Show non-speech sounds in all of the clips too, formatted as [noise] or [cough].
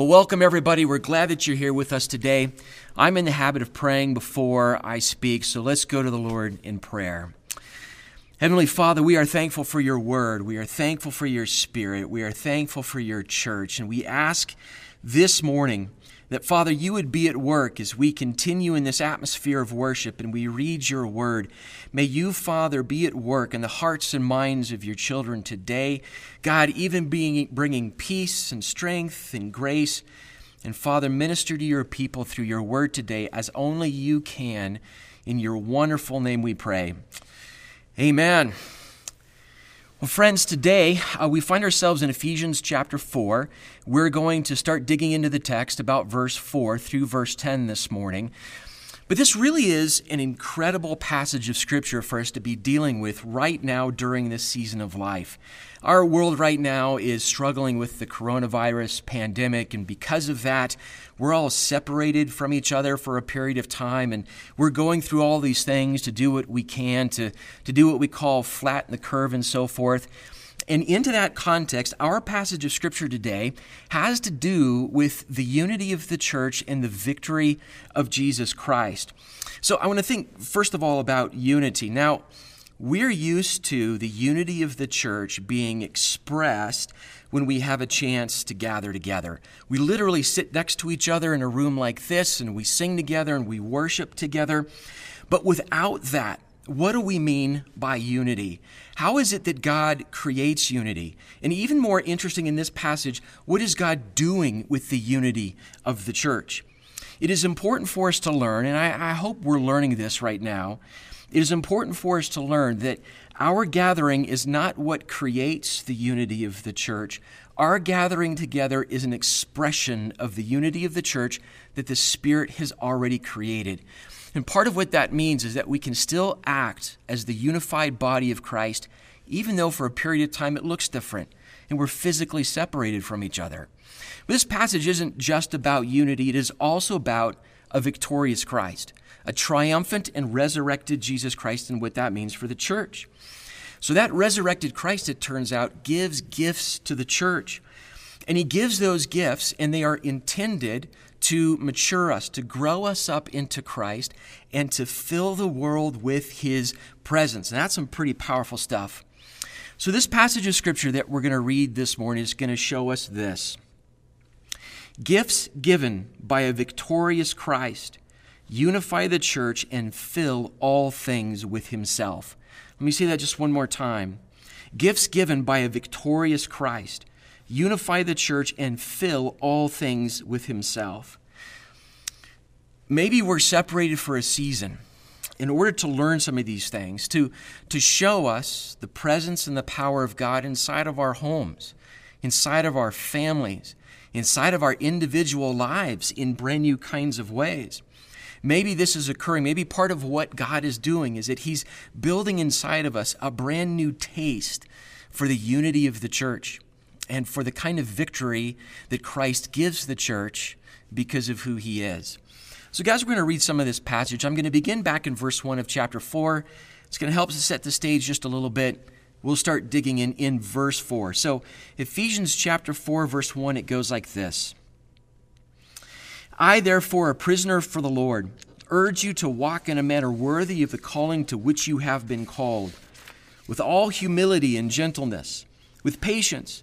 Well, welcome everybody. We're glad that you're here with us today. I'm in the habit of praying before I speak, so let's go to the Lord in prayer. Heavenly Father, we are thankful for your word. We are thankful for your spirit. We are thankful for your church. And we ask this morning that, Father, you would be at work as we continue in this atmosphere of worship and we read your word. May you, Father, be at work in the hearts and minds of your children today. God, even being, bringing peace and strength and grace. And Father, minister to your people through your word today as only you can. In your wonderful name we pray. Amen. Well, friends, today uh, we find ourselves in Ephesians chapter 4. We're going to start digging into the text about verse 4 through verse 10 this morning. But this really is an incredible passage of Scripture for us to be dealing with right now during this season of life. Our world right now is struggling with the coronavirus pandemic, and because of that, we're all separated from each other for a period of time, and we're going through all these things to do what we can to, to do what we call flatten the curve and so forth. And into that context, our passage of Scripture today has to do with the unity of the church and the victory of Jesus Christ. So I want to think, first of all, about unity. Now, we're used to the unity of the church being expressed when we have a chance to gather together. We literally sit next to each other in a room like this and we sing together and we worship together. But without that, what do we mean by unity? How is it that God creates unity? And even more interesting in this passage, what is God doing with the unity of the church? It is important for us to learn, and I, I hope we're learning this right now, it is important for us to learn that our gathering is not what creates the unity of the church. Our gathering together is an expression of the unity of the church that the Spirit has already created. And part of what that means is that we can still act as the unified body of Christ, even though for a period of time it looks different and we're physically separated from each other. But this passage isn't just about unity, it is also about a victorious Christ a triumphant and resurrected Jesus Christ and what that means for the church. So, that resurrected Christ, it turns out, gives gifts to the church. And he gives those gifts, and they are intended to mature us, to grow us up into Christ, and to fill the world with his presence. And that's some pretty powerful stuff. So, this passage of scripture that we're going to read this morning is going to show us this gifts given by a victorious Christ unify the church, and fill all things with himself. Let me say that just one more time. Gifts given by a victorious Christ, unify the church, and fill all things with himself. Maybe we're separated for a season in order to learn some of these things, to, to show us the presence and the power of God inside of our homes, inside of our families, inside of our individual lives in brand new kinds of ways. Maybe this is occurring. Maybe part of what God is doing is that He's building inside of us a brand new taste for the unity of the church and for the kind of victory that Christ gives the church because of who He is. So, guys, we're going to read some of this passage. I'm going to begin back in verse 1 of chapter 4. It's going to help us set the stage just a little bit. We'll start digging in in verse 4. So, Ephesians chapter 4, verse 1, it goes like this. I, therefore, a prisoner for the Lord, urge you to walk in a manner worthy of the calling to which you have been called, with all humility and gentleness, with patience,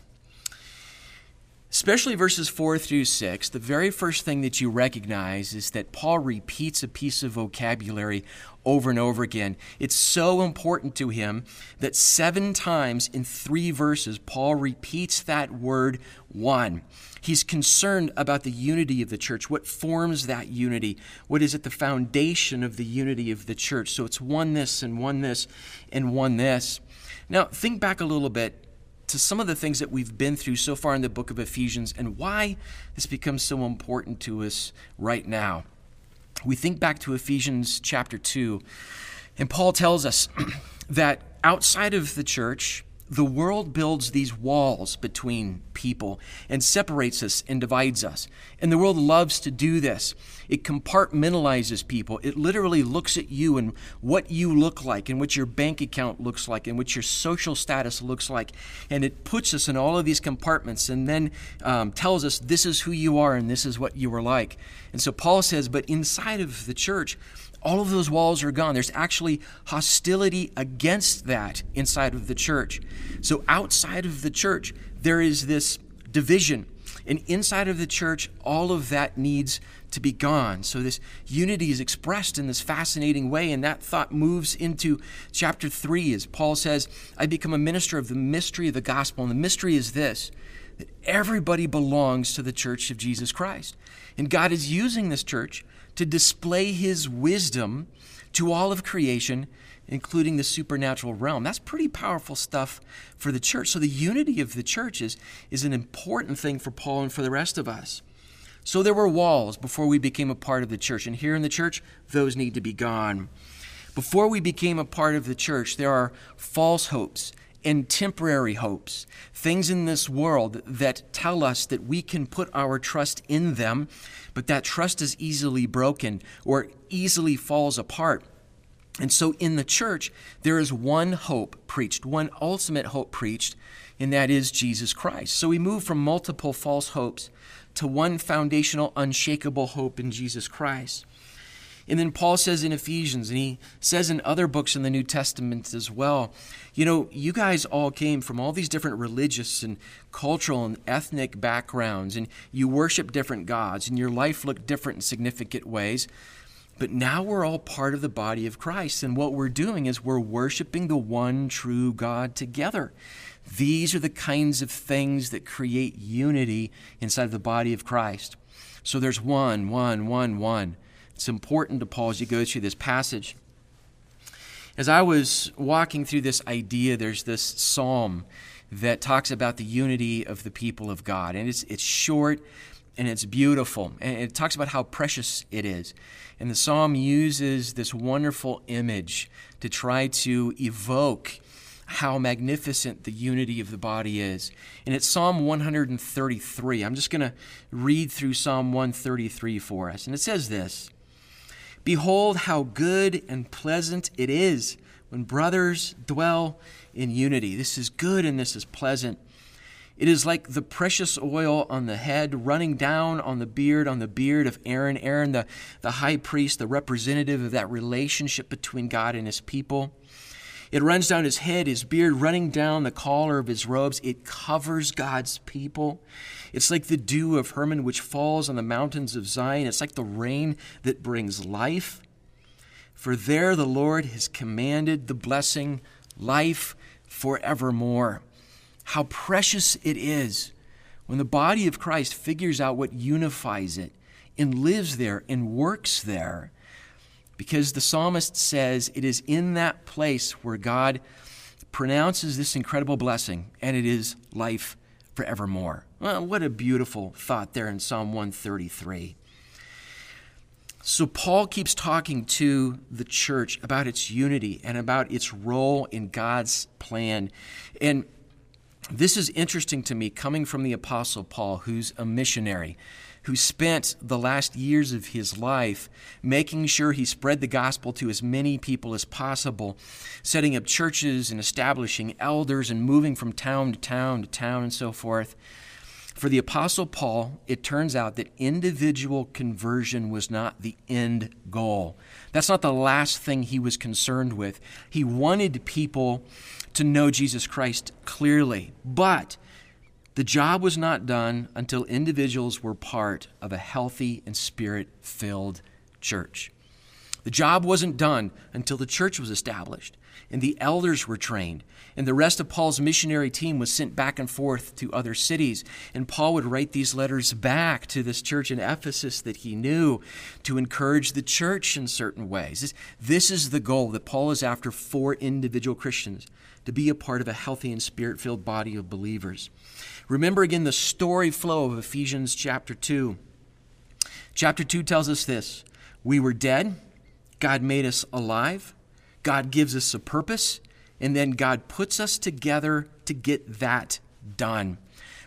Especially verses 4 through 6, the very first thing that you recognize is that Paul repeats a piece of vocabulary over and over again. It's so important to him that seven times in three verses, Paul repeats that word one. He's concerned about the unity of the church, what forms that unity, what is at the foundation of the unity of the church. So it's one this and one this and one this. Now, think back a little bit to some of the things that we've been through so far in the book of Ephesians and why this becomes so important to us right now. We think back to Ephesians chapter 2. And Paul tells us [clears throat] that outside of the church, the world builds these walls between people and separates us and divides us. And the world loves to do this. It compartmentalizes people. It literally looks at you and what you look like, and what your bank account looks like, and what your social status looks like. And it puts us in all of these compartments and then um, tells us this is who you are and this is what you are like. And so Paul says, but inside of the church, all of those walls are gone. There's actually hostility against that inside of the church. So outside of the church, there is this division. And inside of the church, all of that needs to be gone. So this unity is expressed in this fascinating way. And that thought moves into chapter 3 as Paul says, I become a minister of the mystery of the gospel. And the mystery is this that everybody belongs to the church of Jesus Christ. And God is using this church to display his wisdom to all of creation, including the supernatural realm. That's pretty powerful stuff for the church. So, the unity of the churches is, is an important thing for Paul and for the rest of us. So, there were walls before we became a part of the church. And here in the church, those need to be gone. Before we became a part of the church, there are false hopes and temporary hopes, things in this world that tell us that we can put our trust in them, but that trust is easily broken or easily falls apart. And so in the church, there is one hope preached, one ultimate hope preached, and that is Jesus Christ. So we move from multiple false hopes to one foundational, unshakable hope in Jesus Christ. And then Paul says in Ephesians, and he says in other books in the New Testament as well, you know, you guys all came from all these different religious and cultural and ethnic backgrounds, and you worship different gods, and your life looked different in significant ways. But now we're all part of the body of Christ, and what we're doing is we're worshiping the one true God together. These are the kinds of things that create unity inside of the body of Christ. So there's one, one, one, one. It's important to Paul as you go through this passage. As I was walking through this idea, there's this psalm that talks about the unity of the people of God. And it's, it's short and it's beautiful. And it talks about how precious it is. And the psalm uses this wonderful image to try to evoke how magnificent the unity of the body is. And it's Psalm 133. I'm just going to read through Psalm 133 for us. And it says this Behold, how good and pleasant it is when brothers dwell in unity. This is good and this is pleasant. It is like the precious oil on the head running down on the beard, on the beard of Aaron. Aaron, the, the high priest, the representative of that relationship between God and his people. It runs down his head, his beard running down the collar of his robes. It covers God's people. It's like the dew of Hermon which falls on the mountains of Zion. It's like the rain that brings life. For there the Lord has commanded the blessing, life forevermore. How precious it is when the body of Christ figures out what unifies it and lives there and works there because the psalmist says it is in that place where God pronounces this incredible blessing, and it is life forevermore. Well, what a beautiful thought there in Psalm 133. So, Paul keeps talking to the church about its unity and about its role in God's plan. And this is interesting to me coming from the Apostle Paul, who's a missionary who spent the last years of his life making sure he spread the gospel to as many people as possible, setting up churches and establishing elders and moving from town to town to town and so forth. For the Apostle Paul, it turns out that individual conversion was not the end goal. That's not the last thing he was concerned with. He wanted people to know Jesus Christ clearly, but the job was not done until individuals were part of a healthy and spirit filled church. The job wasn't done until the church was established and the elders were trained, and the rest of Paul's missionary team was sent back and forth to other cities. And Paul would write these letters back to this church in Ephesus that he knew to encourage the church in certain ways. This, this is the goal that Paul is after for individual Christians to be a part of a healthy and spirit filled body of believers. Remember again the story flow of Ephesians chapter 2. Chapter 2 tells us this We were dead, God made us alive. God gives us a purpose, and then God puts us together to get that done.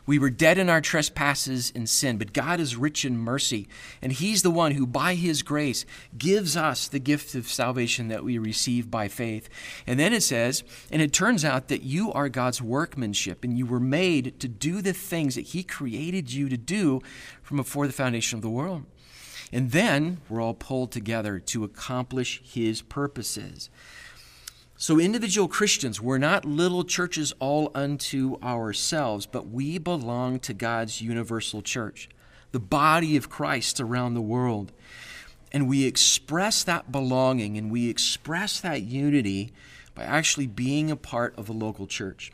We were dead in our trespasses and sin, but God is rich in mercy, and He's the one who, by His grace, gives us the gift of salvation that we receive by faith. And then it says, and it turns out that you are God's workmanship, and you were made to do the things that He created you to do from before the foundation of the world. And then we're all pulled together to accomplish His purposes. So, individual Christians, we're not little churches all unto ourselves, but we belong to God's universal church, the body of Christ around the world. And we express that belonging and we express that unity by actually being a part of a local church,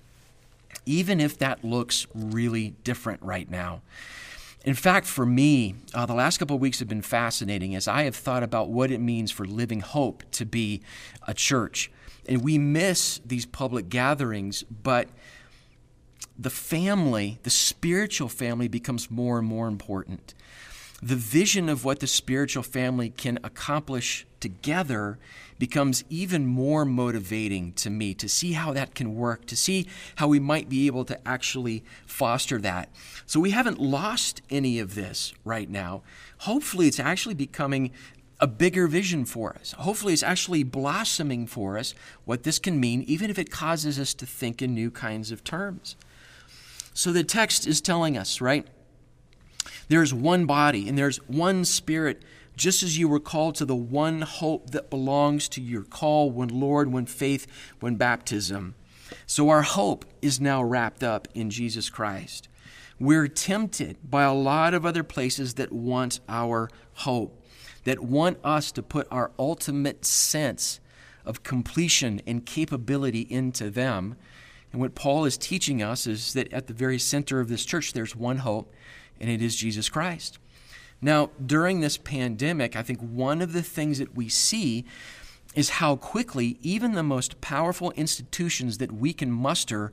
even if that looks really different right now. In fact, for me, uh, the last couple of weeks have been fascinating as I have thought about what it means for Living Hope to be a church. And we miss these public gatherings, but the family, the spiritual family, becomes more and more important. The vision of what the spiritual family can accomplish together becomes even more motivating to me to see how that can work, to see how we might be able to actually foster that. So we haven't lost any of this right now. Hopefully, it's actually becoming a bigger vision for us. Hopefully, it's actually blossoming for us what this can mean, even if it causes us to think in new kinds of terms. So, the text is telling us, right? There's one body and there's one spirit, just as you were called to the one hope that belongs to your call, one Lord, one faith, one baptism. So, our hope is now wrapped up in Jesus Christ. We're tempted by a lot of other places that want our hope that want us to put our ultimate sense of completion and capability into them. And what Paul is teaching us is that at the very center of this church, there's one hope, and it is Jesus Christ. Now, during this pandemic, I think one of the things that we see is how quickly even the most powerful institutions that we can muster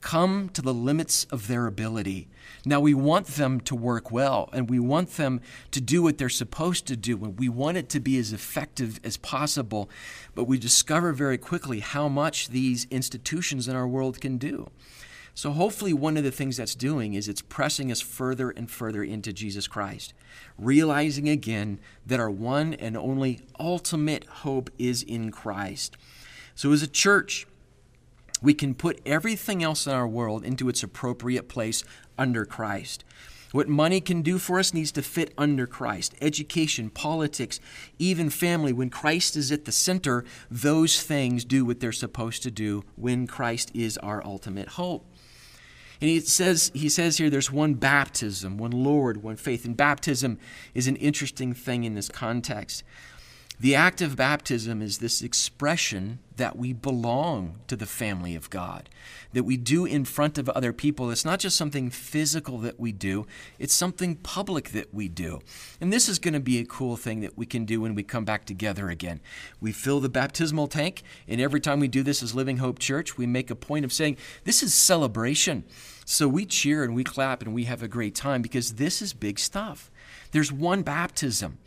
come to the limits of their ability. Now, we want them to work well and we want them to do what they're supposed to do and we want it to be as effective as possible. But we discover very quickly how much these institutions in our world can do. So, hopefully, one of the things that's doing is it's pressing us further and further into Jesus Christ, realizing again that our one and only ultimate hope is in Christ. So, as a church, we can put everything else in our world into its appropriate place under Christ. What money can do for us needs to fit under Christ. Education, politics, even family. When Christ is at the center, those things do what they're supposed to do when Christ is our ultimate hope. And he says, he says here there's one baptism, one Lord, one faith. And baptism is an interesting thing in this context. The act of baptism is this expression that we belong to the family of God, that we do in front of other people. It's not just something physical that we do, it's something public that we do. And this is going to be a cool thing that we can do when we come back together again. We fill the baptismal tank, and every time we do this as Living Hope Church, we make a point of saying, This is celebration. So we cheer and we clap and we have a great time because this is big stuff. There's one baptism.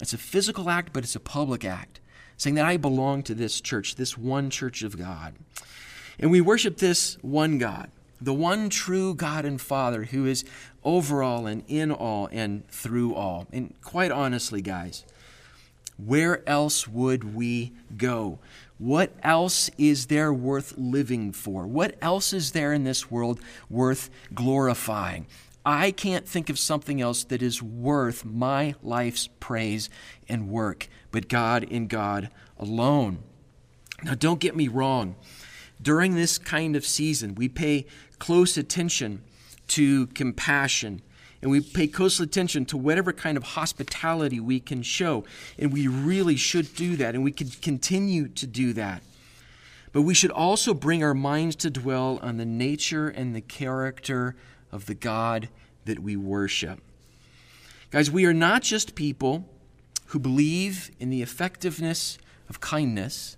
It's a physical act, but it's a public act, saying that I belong to this church, this one church of God. And we worship this one God, the one true God and Father who is over all and in all and through all. And quite honestly, guys, where else would we go? What else is there worth living for? What else is there in this world worth glorifying? I can't think of something else that is worth my life's praise and work but God in God alone. Now, don't get me wrong. During this kind of season, we pay close attention to compassion and we pay close attention to whatever kind of hospitality we can show. And we really should do that, and we can continue to do that. But we should also bring our minds to dwell on the nature and the character of the God that we worship. Guys, we are not just people who believe in the effectiveness of kindness,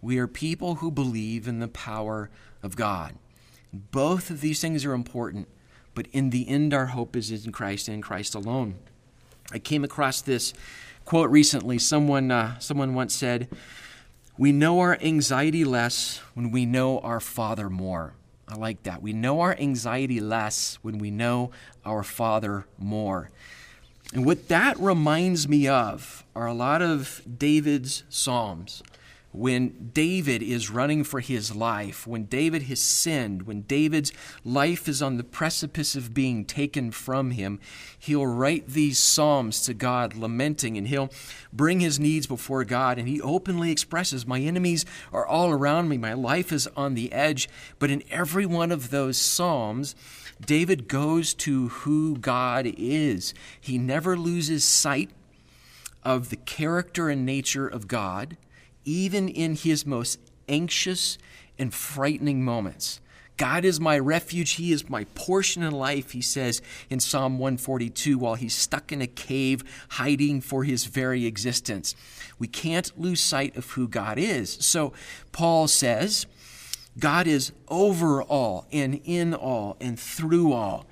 we are people who believe in the power of God. Both of these things are important, but in the end, our hope is in Christ and in Christ alone. I came across this quote recently. Someone, uh, someone once said, We know our anxiety less when we know our Father more. I like that. We know our anxiety less when we know our Father more. And what that reminds me of are a lot of David's Psalms when David is running for his life, when David has sinned, when David's life is on the precipice of being taken from him, he'll write these psalms to God, lamenting, and he'll bring his needs before God. And he openly expresses, My enemies are all around me, my life is on the edge. But in every one of those psalms, David goes to who God is. He never loses sight of the character and nature of God even in his most anxious and frightening moments. God is my refuge. He is my portion in life, he says in Psalm 142, while he's stuck in a cave hiding for his very existence. We can't lose sight of who God is. So Paul says, God is over all and in all and through all.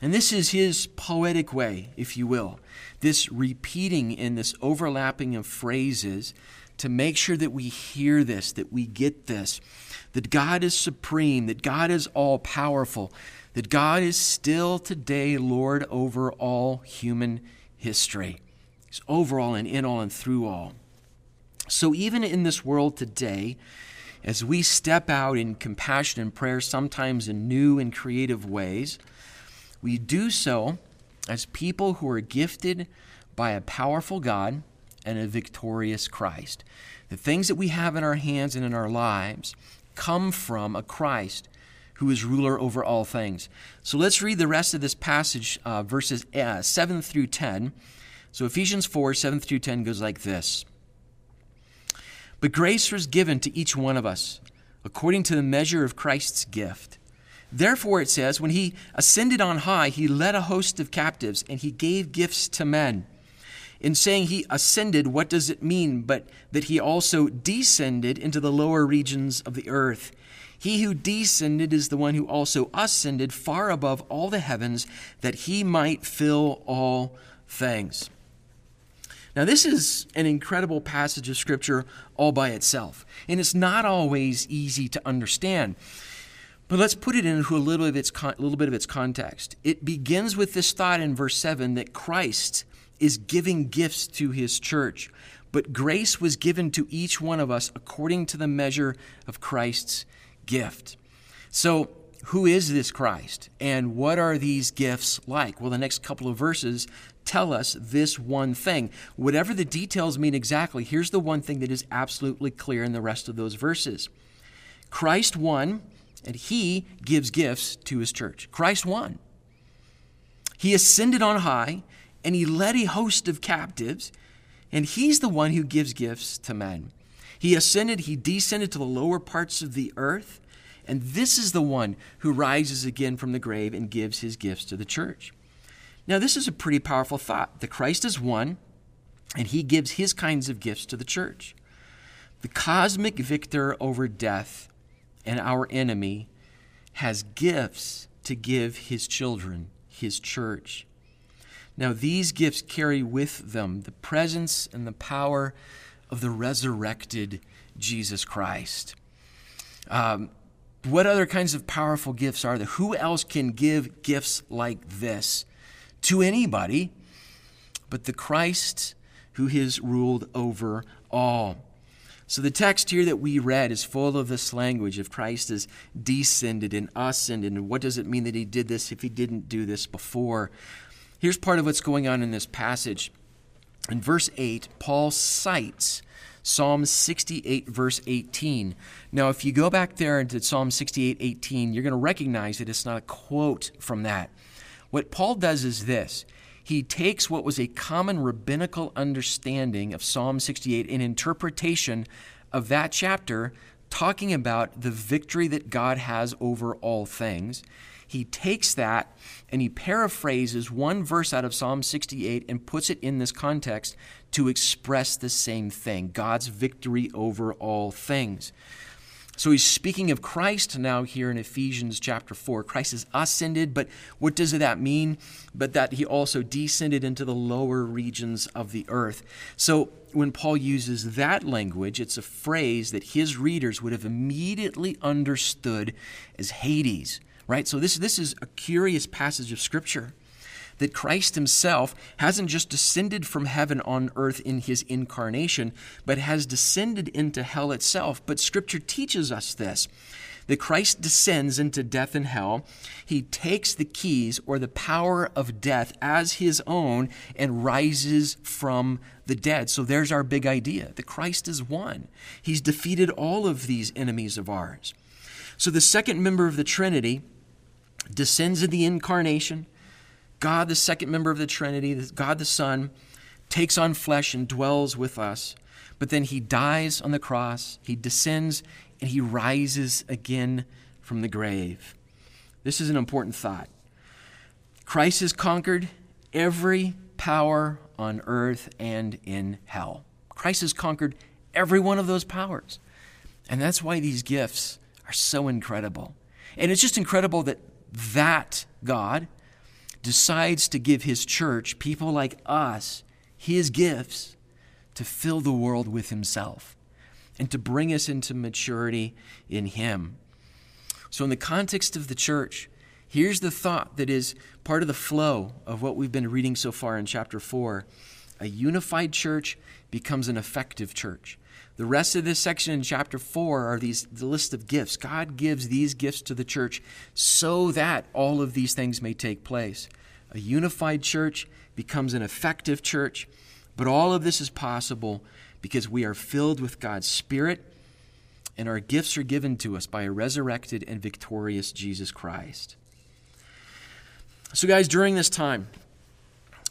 And this is his poetic way, if you will, this repeating and this overlapping of phrases to make sure that we hear this, that we get this, that God is supreme, that God is all powerful, that God is still today Lord over all human history. He's over all and in all and through all. So even in this world today, as we step out in compassion and prayer, sometimes in new and creative ways, we do so as people who are gifted by a powerful God and a victorious Christ. The things that we have in our hands and in our lives come from a Christ who is ruler over all things. So let's read the rest of this passage, uh, verses uh, 7 through 10. So Ephesians 4 7 through 10 goes like this But grace was given to each one of us according to the measure of Christ's gift. Therefore, it says, when he ascended on high, he led a host of captives and he gave gifts to men. In saying he ascended, what does it mean but that he also descended into the lower regions of the earth? He who descended is the one who also ascended far above all the heavens that he might fill all things. Now, this is an incredible passage of Scripture all by itself, and it's not always easy to understand. But let's put it into a little, of its, a little bit of its context. It begins with this thought in verse 7 that Christ is giving gifts to his church. But grace was given to each one of us according to the measure of Christ's gift. So, who is this Christ? And what are these gifts like? Well, the next couple of verses tell us this one thing. Whatever the details mean exactly, here's the one thing that is absolutely clear in the rest of those verses Christ won, and he gives gifts to his church. Christ won. He ascended on high and he led a host of captives, and he's the one who gives gifts to men. He ascended, he descended to the lower parts of the earth, and this is the one who rises again from the grave and gives his gifts to the church. Now, this is a pretty powerful thought. The Christ is one, and he gives his kinds of gifts to the church. The cosmic victor over death and our enemy has gifts to give his children, his church. Now, these gifts carry with them the presence and the power of the resurrected Jesus Christ. Um, what other kinds of powerful gifts are there? Who else can give gifts like this to anybody but the Christ who has ruled over all? So, the text here that we read is full of this language of Christ has descended and ascended. And what does it mean that he did this if he didn't do this before? Here's part of what's going on in this passage. In verse 8, Paul cites Psalm 68, verse 18. Now, if you go back there into Psalm 68, 18, you're going to recognize that it's not a quote from that. What Paul does is this he takes what was a common rabbinical understanding of Psalm 68, an interpretation of that chapter, talking about the victory that God has over all things he takes that and he paraphrases one verse out of Psalm 68 and puts it in this context to express the same thing God's victory over all things. So he's speaking of Christ now here in Ephesians chapter 4. Christ is ascended, but what does that mean? But that he also descended into the lower regions of the earth. So when Paul uses that language, it's a phrase that his readers would have immediately understood as Hades, right? So this, this is a curious passage of Scripture that Christ himself hasn't just descended from heaven on earth in his incarnation, but has descended into hell itself. But Scripture teaches us this that Christ descends into death and hell. He takes the keys or the power of death as his own and rises from the dead. So there's our big idea that Christ is one. He's defeated all of these enemies of ours. So the second member of the Trinity descends in the incarnation. God, the second member of the Trinity, God the Son, takes on flesh and dwells with us. But then he dies on the cross, he descends, and he rises again from the grave. This is an important thought. Christ has conquered every power on earth and in hell. Christ has conquered every one of those powers. And that's why these gifts are so incredible. And it's just incredible that that God decides to give his church, people like us, his gifts to fill the world with himself and to bring us into maturity in him. So, in the context of the church, here's the thought that is part of the flow of what we've been reading so far in chapter 4. A unified church becomes an effective church. The rest of this section in chapter 4 are these the list of gifts. God gives these gifts to the church so that all of these things may take place. A unified church becomes an effective church, but all of this is possible because we are filled with God's Spirit and our gifts are given to us by a resurrected and victorious Jesus Christ. So, guys, during this time,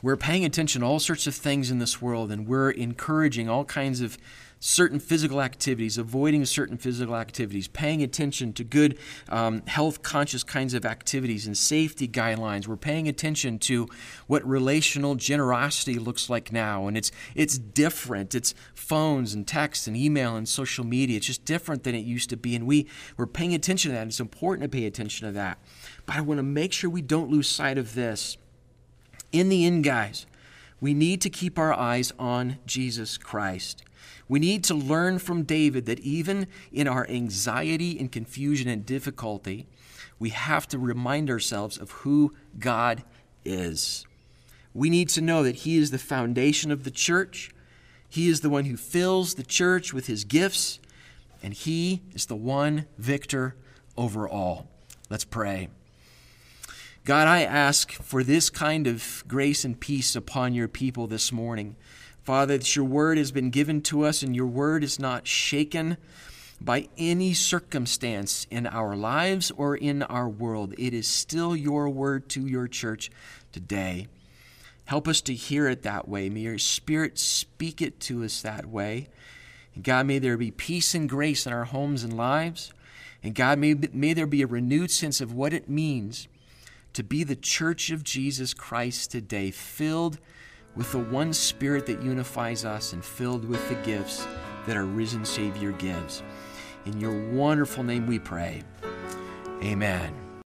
we're paying attention to all sorts of things in this world and we're encouraging all kinds of certain physical activities, avoiding certain physical activities, paying attention to good um, health conscious kinds of activities and safety guidelines. We're paying attention to what relational generosity looks like now. And it's, it's different. It's phones and text and email and social media. It's just different than it used to be. And we, we're paying attention to that. It's important to pay attention to that. But I want to make sure we don't lose sight of this. In the end, guys, we need to keep our eyes on Jesus Christ. We need to learn from David that even in our anxiety and confusion and difficulty, we have to remind ourselves of who God is. We need to know that He is the foundation of the church. He is the one who fills the church with His gifts, and He is the one victor over all. Let's pray. God, I ask for this kind of grace and peace upon your people this morning. Father, that your word has been given to us and your word is not shaken by any circumstance in our lives or in our world. It is still your word to your church today. Help us to hear it that way. May your spirit speak it to us that way. And God, may there be peace and grace in our homes and lives. And God, may, may there be a renewed sense of what it means to be the church of Jesus Christ today, filled with the one Spirit that unifies us and filled with the gifts that our risen Savior gives. In your wonderful name we pray. Amen.